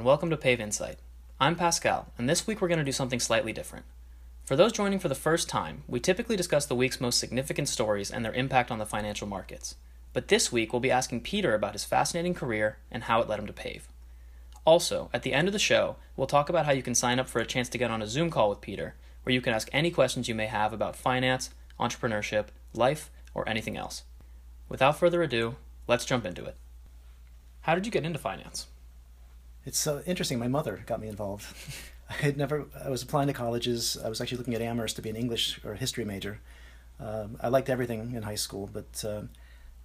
and welcome to Pave Insight. I'm Pascal, and this week we're going to do something slightly different. For those joining for the first time, we typically discuss the week's most significant stories and their impact on the financial markets. But this week we'll be asking Peter about his fascinating career and how it led him to Pave. Also, at the end of the show, we'll talk about how you can sign up for a chance to get on a Zoom call with Peter, where you can ask any questions you may have about finance, entrepreneurship, life, or anything else. Without further ado, let's jump into it. How did you get into finance? It's so interesting. My mother got me involved. I had never. I was applying to colleges. I was actually looking at Amherst to be an English or history major. Um, I liked everything in high school, but uh,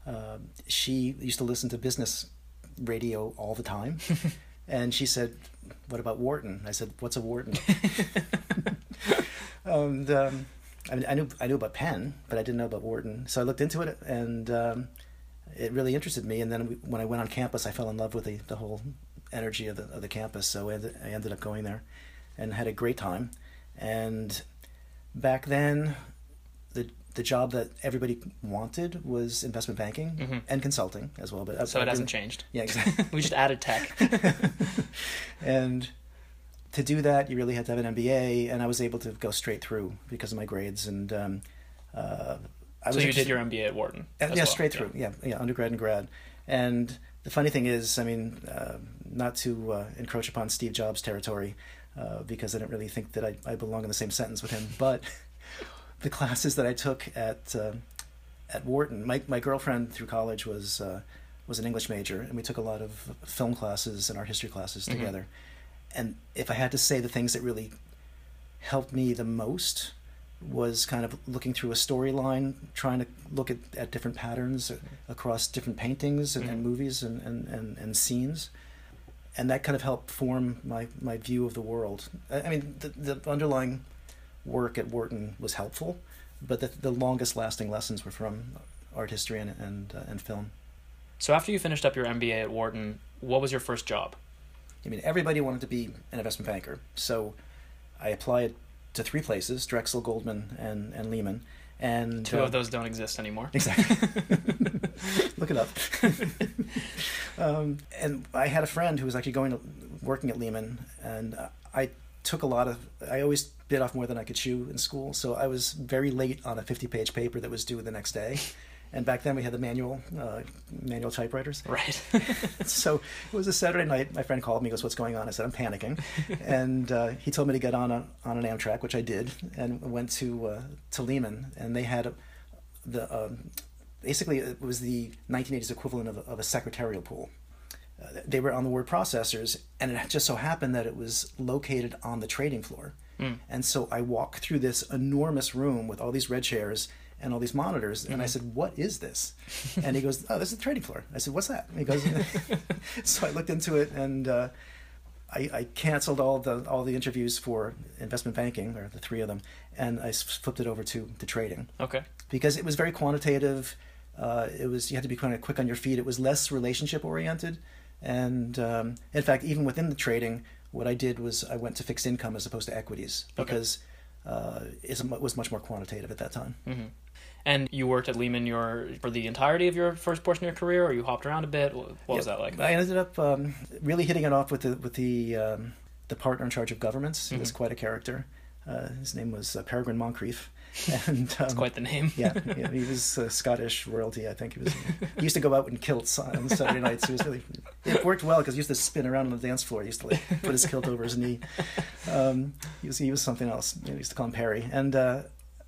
uh, she used to listen to business radio all the time, and she said, "What about Wharton?" I said, "What's a Wharton?" and um, I, mean, I knew I knew about Penn, but I didn't know about Wharton. So I looked into it, and um, it really interested me. And then we, when I went on campus, I fell in love with the, the whole energy of the, of the campus. So I ended, I ended up going there and had a great time. And back then, the the job that everybody wanted was investment banking Mhm. and consulting as well. But So I it hasn't changed. Yeah, exactly. we just added tech. and to do that, you really had to have an MBA, and I was able to go straight through because of my grades. And um, uh, I so was you did your MBA at Wharton. Uh, yeah, well. straight through. Yeah. yeah, undergrad and grad. And the funny thing is, I mean, uh, not to uh, encroach upon Steve Jobs' territory, uh, because I didn't really think that I, I belong in the same sentence with him. But the classes that I took at uh, at Wharton, my my girlfriend through college was uh, was an English major, and we took a lot of film classes and art history classes Mhm. together. And if I had to say the things that really helped me the most was kind of looking through a storyline, trying to look at, at different patterns across different paintings and, and Mhm. movies and, and, and, and scenes. And that kind of helped form my, my view of the world. I, I mean, the, the underlying work at Wharton was helpful, but the, the longest lasting lessons were from art history and, and, uh, and film. So after you finished up your MBA at Wharton, what was your first job? I mean, everybody wanted to be an investment banker. So I applied to three places Drexel, Goldman, and, and Lehman. And Two uh, of those don't exist anymore. Exactly. Look it up. um, and I had a friend who was actually going to working at Lehman, and I took a lot of. I always bit off more than I could chew in school, so I was very late on a fifty-page paper that was due the next day. And back then we had the manual uh, manual typewriters. right. So it was a Saturday night. My friend called me. Goes, "What's going on?" I said, "I'm panicking," and uh, he told me to get on a, on an Amtrak, which I did, and went to uh, to Lehman, and they had a, the um, basically it was the 1980s equivalent of a, of a secretarial pool. Uh, they were on the word processors, and it just so happened that it was located on the trading floor. Mm. And so I walked through this enormous room with all these red chairs and all these monitors, and I Mhm. said, "What is this?" And he goes, "Oh, this is the trading floor." I said, "What's that?" And he goes, "So I looked into it, and uh, I, I canceled all the all the interviews for investment banking, or the three of them, and I flipped it over to to trading Okay. because it was very quantitative. Uh, it was you had to be kind of quick on your feet. It was less relationship oriented, and um, in fact, even within the trading, what I did was I went to fixed income as opposed to equities Okay. because uh, it was much more quantitative at that time. hmm And you worked at Lehman your for the entirety of your first portion of your career, or you hopped around a bit? What was that like? I ended up um, really hitting it off with the with the um, the partner in charge of governments. He was Mhm. quite a character. Uh, his name was uh, Peregrine Moncrief, and um, It's quite the name. yeah, yeah, he was uh, Scottish royalty. I think he was. He used to go out in kilts on Saturday nights. He was really. It worked well because he used to spin around on the dance floor. He used to like put his kilt over his knee. Um, he was he was something else. You know, we used to call him Perry, and uh,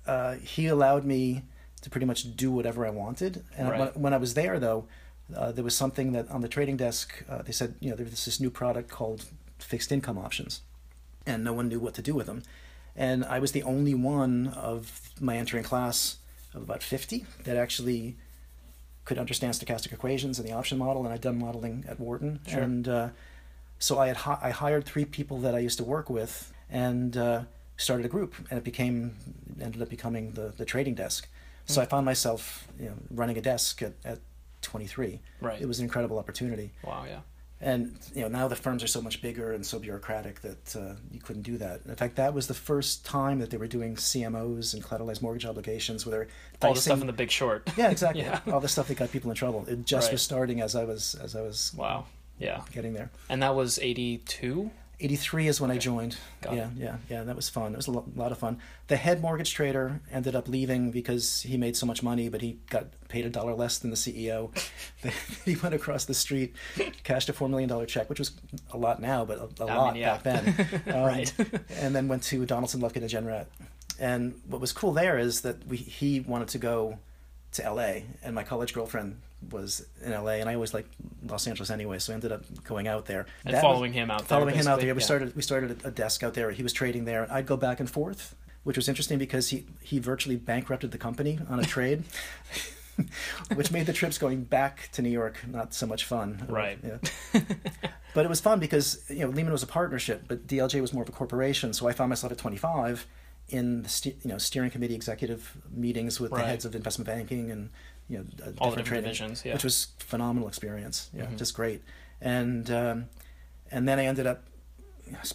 uh, he allowed me to pretty much do whatever I wanted. And Right. when, when I was there, though, uh, there was something that on the trading desk uh, they said, you know, there's this new product called fixed income options, and no one knew what to do with them. And I was the only one of my entering class of about 50 that actually could understand stochastic equations and the option model, and I'd done modeling at Wharton. Sure. And uh, so I had hi- I hired three people that I used to work with and uh, started a group, and it became ended up becoming the, the trading desk. So I found myself you know, running a desk at, at 23. Right. It was an incredible opportunity. Wow. Yeah. And you know now the firms are so much bigger and so bureaucratic that uh, you couldn't do that. In fact, that was the first time that they were doing CMOs and collateralized mortgage obligations, where they're All the stuff in the Big Short. yeah, exactly. Yeah. All the stuff that got people in trouble. It just Right. was starting as I was as I was Wow. Yeah. getting there. And that was 82? 83 is when I joined. Got yeah, yeah, yeah. That was fun. It was a lot of fun. The head mortgage trader ended up leaving because he made so much money, but he got paid a dollar less than the CEO. he went across the street, cashed a four million dollar check, which was a lot now, but a lot mean, yeah. back then. Um, Right. and then went to Donaldson, Lufkin, and Jenrette. And what was cool there is that we he wanted to go to LA, and my college girlfriend was in LA, and I always liked Los Angeles anyway, so I ended up going out there. And That was- following him out there. following him out there. We Yeah. started we started a desk out there. He was trading there. I'd go back and forth, which was interesting because he he virtually bankrupted the company on a trade. which made the trips going back to New York not so much fun. Right. Yeah. but it was fun because you know Lehman was a partnership, but DLJ was more of a corporation. So I found myself at 25 in the you know steering committee executive meetings with Right. the heads of investment banking and you know All the different divisions, yeah. which was phenomenal experience. Yeah, Mhm. just great. And um, and then I ended up.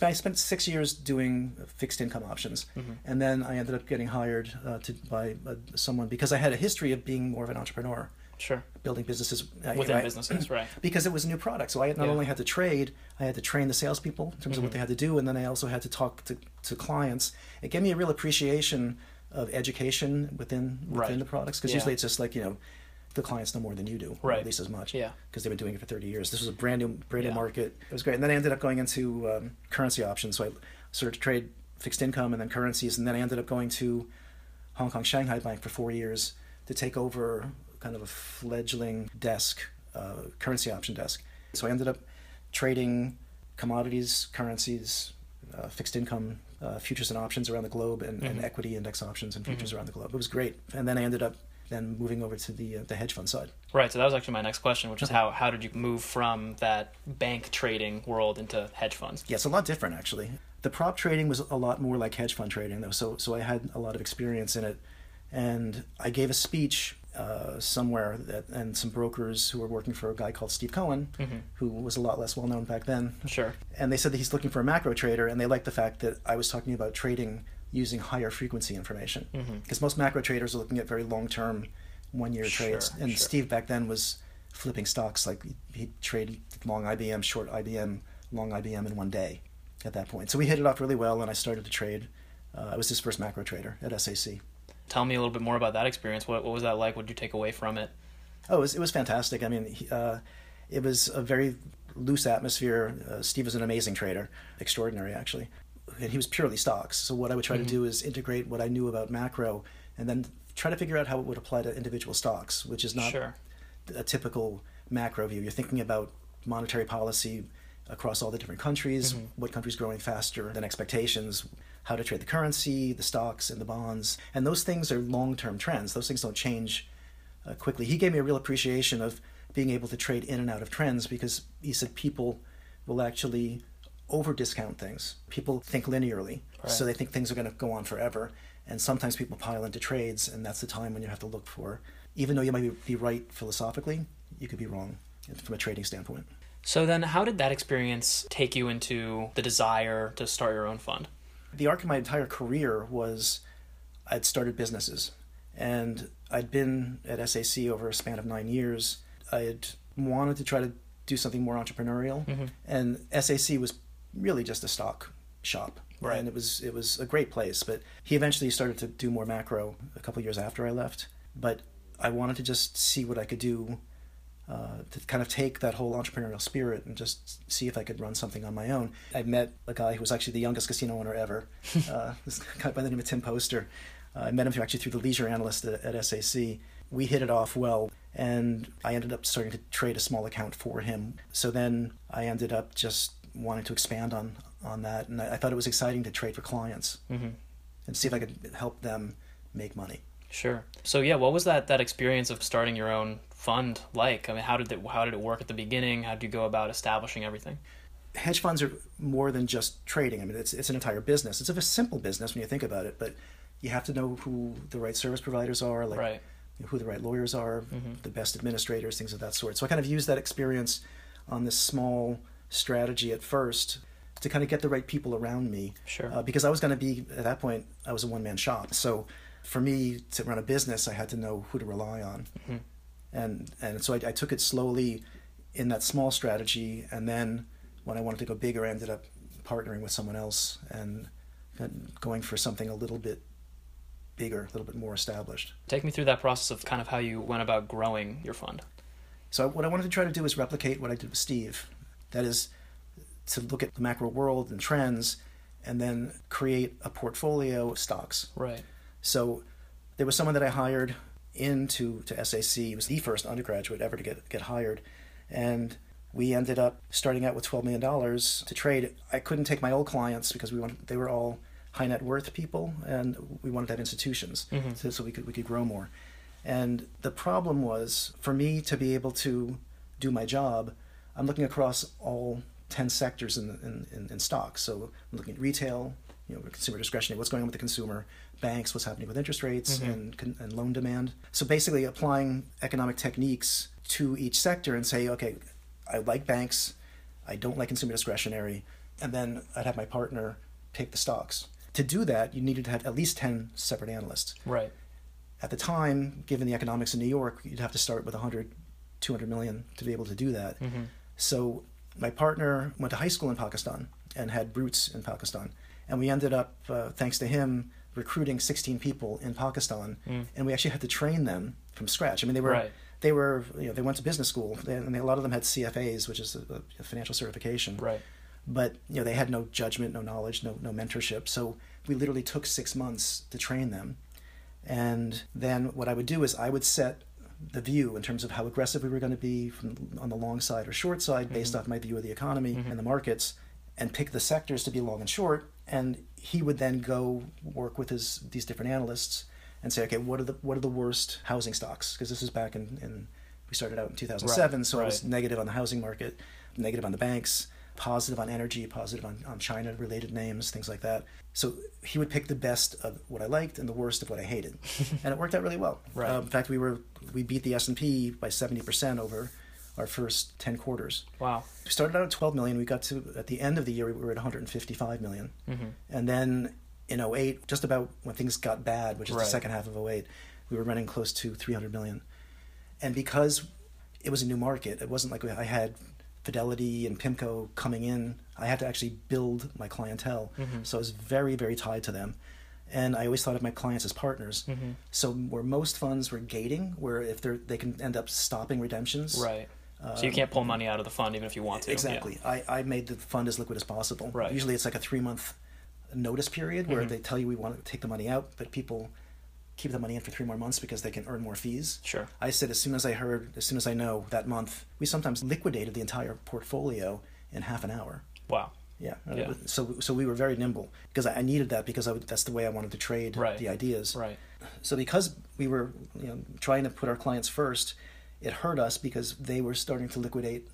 I spent six years doing fixed income options, Mhm. and then I ended up getting hired uh, to by uh, someone because I had a history of being more of an entrepreneur, Sure. building businesses uh, Within I- businesses, right. because it was a new product. So I not Yeah. only had to trade, I had to train the salespeople in terms of what Mhm. they had to do, and then I also had to talk to, to clients. It gave me a real appreciation of education within within Right. the products because Yeah. usually it's just like you know the clients know more than you do, Right. at least as much, Yeah. because they've been doing it for thirty years. This was a brand new brand new Yeah. market. It was great, and then I ended up going into um, currency options. So I started to trade fixed income and then currencies, and then I ended up going to Hong Kong Shanghai Bank for four years to take over kind of a fledgling desk, uh, currency option desk. So I ended up trading commodities, currencies, uh, fixed income, uh, futures and options around the globe, and, and Mhm. equity index options and futures Mhm. around the globe. It was great. And then I ended up then moving over to the uh, the hedge fund side. Right. So that was actually my next question, which is how how did you move from that bank trading world into hedge funds? Yeah, it's a lot different actually. The prop trading was a lot more like hedge fund trading though, so so I had a lot of experience in it, and I gave a speech uh, somewhere that and some brokers who were working for a guy called Steve Cohen, Mhm. who was a lot less well known back then, Sure. and they said that he's looking for a macro trader, and they liked the fact that I was talking about trading using higher frequency information because most macro traders are looking at very long term, one year Sure, trades, and sure. Steve back then was flipping stocks like he traded long IBM, short IBM, long IBM in one day at that point. So we hit it off really well, and I started to trade. Uh, I was his first macro trader at SAC. Tell me a little bit more about that experience. What what was that like? What did you take away from it? Oh, it was, it was fantastic. I mean, he, uh, it was a very loose atmosphere. Uh, Steve was an amazing trader, extraordinary actually, and he was purely stocks. So what I would try Mhm. to do is integrate what I knew about macro, and then try to figure out how it would apply to individual stocks, which is not Sure. a typical macro view. You're thinking about monetary policy across all the different countries, Mhm. what country's growing faster than expectations, how to trade the currency, the stocks, and the bonds. And those things are long term trends. Those things don't change uh, quickly. He gave me a real appreciation of being able to trade in and out of trends because he said people will actually over discount things. People think linearly, so they think things are going to go on forever. And sometimes people pile into trades, and that's the time when you have to look for, even though you might be right philosophically, you could be wrong from a trading standpoint. So then, how did that experience take you into the desire to start your own fund? The arc of my entire career was I'd started businesses and I'd been at SAC over a span of nine years. I had wanted to try to do something more entrepreneurial, Mhm. and SAC was really just a stock shop. Right. And it was it was a great place, but he eventually started to do more macro a couple years after I left. But I wanted to just see what I could do uh, to kind of take that whole entrepreneurial spirit and just see if I could run something on my own. I met a guy who was actually the youngest casino owner ever, uh, this guy by the name of Tim Poster. Uh, I met him through, actually through the leisure analyst at, at SAC. We hit it off well, and I ended up starting to trade a small account for him. So then I ended up just wanting to expand on on that, and I, I thought it was exciting to trade for clients Mm-hmm. and see if I could help them make money. Sure. So yeah, what was that that experience of starting your own fund like? I mean, how did it how did it work at the beginning? How did you go about establishing everything? hedge funds are more than just trading. I mean, it's it's an entire business. It's a simple business when you think about it, but you have to know who the right service providers are, like right. who the right lawyers are, Mhm. the best administrators, things of that sort. So I kind of used that experience on this small strategy at first to kind of get the right people around me, Sure. uh, because I was going to be at that point I was a one man shop. So for me to run a business, I had to know who to rely on Mhm. and and so I, I took it slowly in that small strategy, and then when I wanted to go bigger, I ended up partnering with someone else and, and going for something a little bit bigger, a little bit more established. Take me through that process of kind of how you went about growing your fund. So what I wanted to try to do is replicate what I did with Steve. That is to look at the macro world and trends and then create a portfolio of stocks. Right. So there was someone that I hired into to SAC. He was the first undergraduate ever to get get hired. And we ended up starting out with $12 million to trade. I couldn't take my old clients because we wanted, they were all high net worth people and we wanted to have institutions Mhm. so, so we could we could grow more. And the problem was for me to be able to do my job, I'm looking across all 10 sectors in, in, in, in stocks. So I'm looking at retail, you know, consumer discretionary, what's going on with the consumer, banks, what's happening with interest rates Mhm. and, and loan demand. So basically applying economic techniques to each sector and say, okay, I like banks, I don't like consumer discretionary, and then I'd have my partner pick the stocks. To do that, you needed to have at least 10 separate analysts. Right. At the time, given the economics in New York, you'd have to start with 100, 200 million to be able to do that. Mm-hmm. So my partner went to high school in Pakistan and had roots in Pakistan. And we ended up, uh, thanks to him, recruiting 16 people in Pakistan. Mm. And we actually had to train them from scratch. I mean, they were, Right. they were, you know, they went to business school, and they, a lot of them had CFAs, which is a, a financial certification. Right. But you know, they had no judgment, no knowledge, no no mentorship. So we literally took six months to train them. And then what I would do is I would set the view in terms of how aggressive we were going to be from on the long side or short side based Mhm. off my view of the economy Mhm. and the markets and pick the sectors to be long and short and he would then go work with his these different analysts and say okay what are the what are the worst housing stocks because this is back in, in we started out in 2007 so I was negative on the housing market negative on the banks positive on energy positive on, on China related names things like that so he would pick the best of what I liked and the worst of what I hated and it worked out really well. Right. Um, in fact, we were we beat the S and P by seventy percent over our first ten quarters. Wow. We started out at twelve million. We got to at the end of the year we were at one hundred and fifty five million, Mm-hmm. and then in 08, just about when things got bad, which is Right. the second half of 08, we were running close to three hundred million, and because it was a new market, it wasn't like I had Fidelity and Pimco coming in. I had to actually build my clientele, Mhm. so I was very very tied to them. And I always thought of my clients as partners. Mm-hmm. So where most funds were gating, where if they're they can end up stopping redemptions. Right. Uh, So you can't pull money out of the fund even if you want to. Yeah. Exactly. I, I made the fund as liquid as possible. Right. Usually it's like a three month notice period where Mhm. they tell you we want to take the money out, but people keep the money in for three more months because they can earn more fees. Sure. I said as soon as I heard, as soon as I know that month, we sometimes liquidated the entire portfolio in half an hour. Wow. Yeah. Yeah. So so we were very nimble because I I needed that because I would, that's the way I wanted to trade Right. the ideas. Right. So because we were you know trying to put our clients first, it hurt us because they were starting to liquidate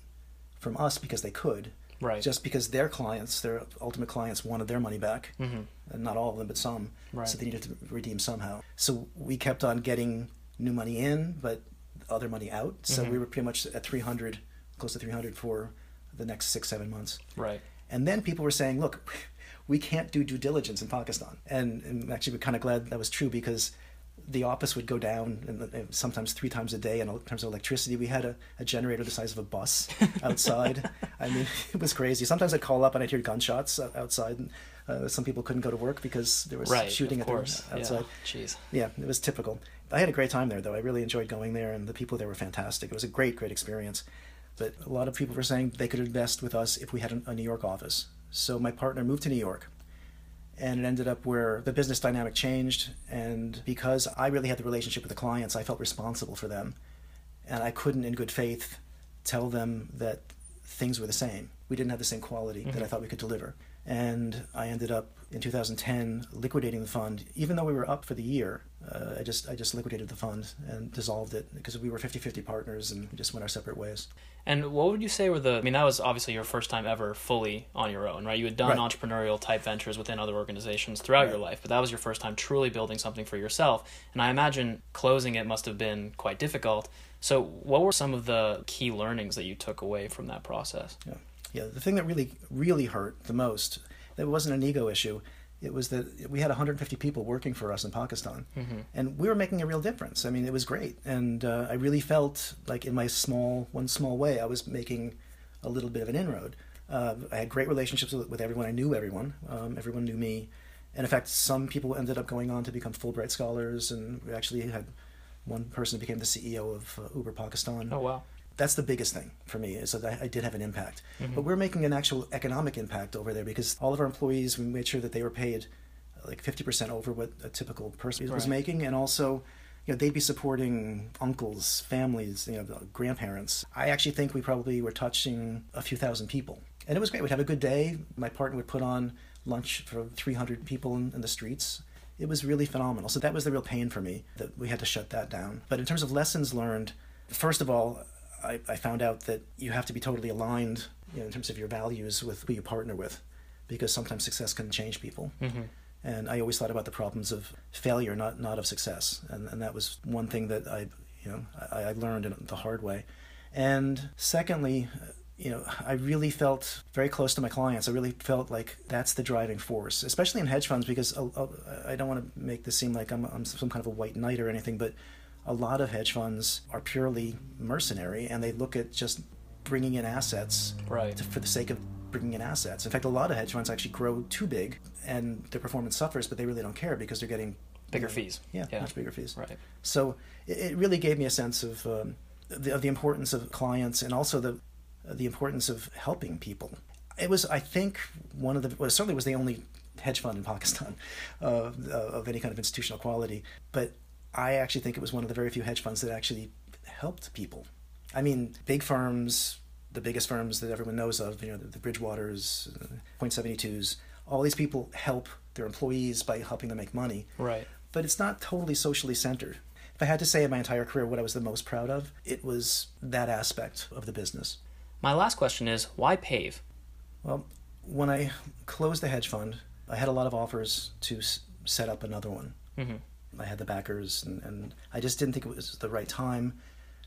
from us because they could, Right. just because their clients, their ultimate clients, wanted their money back, mm-hmm. and not all of them, but some. Right. So they needed to redeem somehow. So we kept on getting new money in, but other money out. So Mhm. we were pretty much at 300, close to 300 for the next six, seven months. Right. And then people were saying, look, we can't do due diligence in Pakistan. And, and actually, we're kind of glad that was true because the office would go down and, sometimes three times a day. And in terms of electricity, we had a, a generator the size of a bus outside. I mean, it was crazy. Sometimes I'd call up and I'd hear gunshots outside. And, uh, some people couldn't go to work because there was Right. shooting at the outside. Yeah. Jeez. Yeah, it was typical. I had a great time there, though. I really enjoyed going there, and the people there were fantastic. It was a great, great experience. But a lot of people were saying they could invest with us if we had a New York office. So my partner moved to New York, and it ended up where the business dynamic changed. And because I really had the relationship with the clients, I felt responsible for them, and I couldn't, in good faith, tell them that things were the same. We didn't have the same quality that I Mhm. thought we could deliver. And I ended up in 2010 liquidating the fund, even though we were up for the year. Uh, I just I just liquidated the fund and dissolved it because we were 50-50 partners and we just went our separate ways. And what would you say were the? I mean, that was obviously your first time ever fully on your own, right? You had done Right. entrepreneurial type ventures within other organizations throughout your life, but that was your first time truly building something for yourself. And I imagine closing it must have been quite difficult. So, what were some of the key learnings that you took away from that process? Yeah, Yeah, the thing that really really hurt the most, that wasn't an ego issue. It was that we had 150 people working for us in Pakistan, and we were making a real difference. I mean, it was great, and uh, I really felt like in my small, one small way, I was making a little bit of an inroad. Uh, I had great relationships with, with everyone. I knew everyone. Um, everyone knew me, and in fact, some people ended up going on to become Fulbright scholars, and we actually had one person who became the CEO of uh, Uber Pakistan. Oh wow. That's the biggest thing for me is that I, did have an impact. Mm-hmm. But we're making an actual economic impact over there because all of our employees, we made sure that they were paid like 50% over what a typical person was making. And also, you know, they'd be supporting uncles, families, you know, the grandparents. I actually think we probably were touching a few thousand people. And it was great. We'd have a good day. My partner would put on lunch for 300 people in, in the streets. It was really phenomenal. So that was the real pain for me that we had to shut that down. But in terms of lessons learned, first of all, I, I found out that you have to be totally aligned you know, in terms of your values with who you partner with, because sometimes success can change people. Mm-hmm. And I always thought about the problems of failure, not not of success, and and that was one thing that I you know I, I learned in the hard way. And secondly, you know, I really felt very close to my clients. I really felt like that's the driving force, especially in hedge funds, because I don't want to make this seem like I'm, I'm some kind of a white knight or anything, but a lot of hedge funds are purely mercenary and they look at just bringing in assets Right. to, for the sake of bringing in assets. In fact, a lot of hedge funds actually grow too big and their performance suffers, but they really don't care because they're getting Bigger you know, fees. Yeah, Yeah. much bigger fees. Right. So it, it really gave me a sense of the, of the importance of clients and also the the importance of helping people. It was, I think, one of the well, certainly was the only hedge fund in Pakistan uh, of any kind of institutional quality. But I actually think it was one of the very few hedge funds that actually helped people. I mean, big firms, the biggest firms that everyone knows of, you know, the, the Bridgewaters, uh, Point Seventy Twos, all these people help their employees by helping them make money Right. but it's not totally socially centered. If I had to say in my entire career what I was the most proud of, it was that aspect of the business. My last question is why pave? Well, when I closed the hedge fund, I had a lot of offers to s- set up another one. Mm-hmm. I had the backers, and, and I just didn't think it was the right time.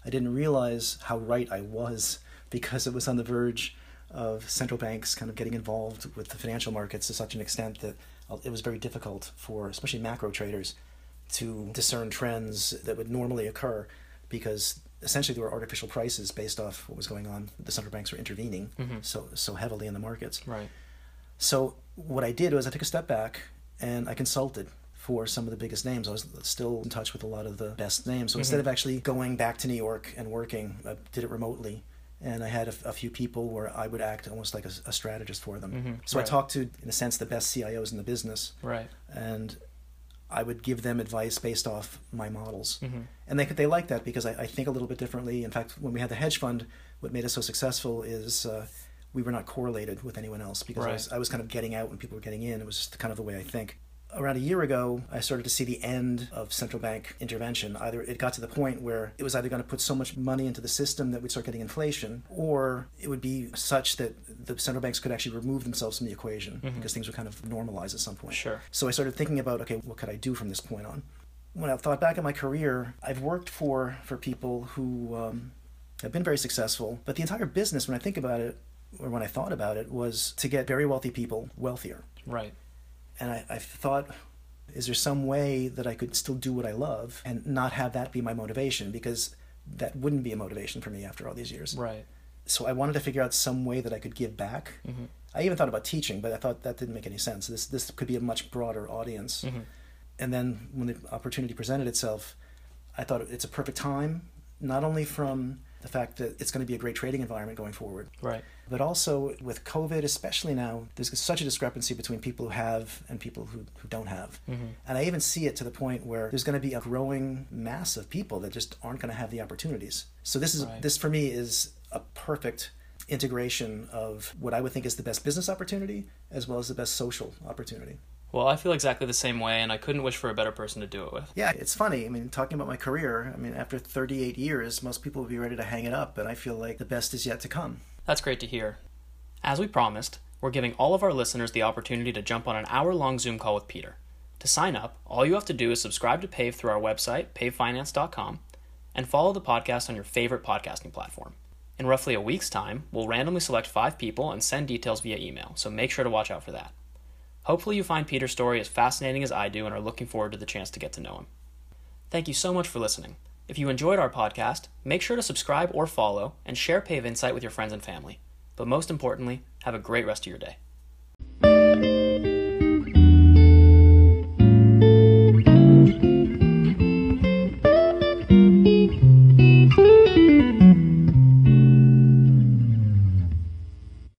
I didn't realize how right I was because it was on the verge of central banks kind of getting involved with the financial markets to such an extent that uh, it was very difficult for especially macro traders to discern trends that would normally occur because essentially there were artificial prices based off what was going on. The central banks were intervening Mhm. so so heavily in the markets. Right. So what I did was I took a step back and I consulted for some of the biggest names. I was still in touch with a lot of the best names. So instead of actually going back to New York and working, I did it remotely. And I had a, a few people where I would act almost like a, a strategist for them. Mhm, So right. I talked to, in a sense, the best CIOs in the business, Right. and I would give them advice based off my models Mm-hmm. and they they like that because I, I think a little bit differently. In fact, when we had the hedge fund, what made us so successful is uh, we were not correlated with anyone else because I, was, I was kind of getting out when people were getting in. It was just kind of the way I think. Around a year ago, I started to see the end of central bank intervention. Either it got to the point where it was either going to put so much money into the system that we'd start getting inflation, or it would be such that the central banks could actually remove themselves from the equation because things would kind of normalize at some point. Sure. So I started thinking about, okay, what could I do from this point on? When I thought back at my career, I've worked for for people who um, have been very successful, but the entire business, when I think about it, or when I thought about it, was to get very wealthy people wealthier. Right. And I, I thought, is there some way that I could still do what I love and not have that be my motivation? Because that wouldn't be a motivation for me after all these years. Right. So I wanted to figure out some way that I could give back. Mm-hmm. I even thought about teaching, but I thought that didn't make any sense. This this could be a much broader audience. Mm-hmm. And then when the opportunity presented itself, I thought it's a perfect time, not only from the fact that it's going to be a great trading environment going forward, Right. but also with COVID, especially now, there's such a discrepancy between people who have and people who, who don't have. Mm-hmm. And I even see it to the point where there's going to be a growing mass of people that just aren't going to have the opportunities. So this is Right. this for me is a perfect integration of what I would think is the best business opportunity as well as the best social opportunity. Well, I feel exactly the same way, and I couldn't wish for a better person to do it with. Yeah, it's funny. I mean, talking about my career, I mean, after 38 years, most people would be ready to hang it up, but I feel like the best is yet to come. That's great to hear. As we promised, we're giving all of our listeners the opportunity to jump on an hour long Zoom call with Peter. To sign up, all you have to do is subscribe to Pave through our website, pavefinance.com, and follow the podcast on your favorite podcasting platform. In roughly a week's time, we'll randomly select five people and send details via email, so make sure to watch out for that. Hopefully, you find Peter's story as fascinating as I do and are looking forward to the chance to get to know him. Thank you so much for listening. If you enjoyed our podcast, make sure to subscribe or follow and share Pave Insight with your friends and family. But most importantly, have a great rest of your day.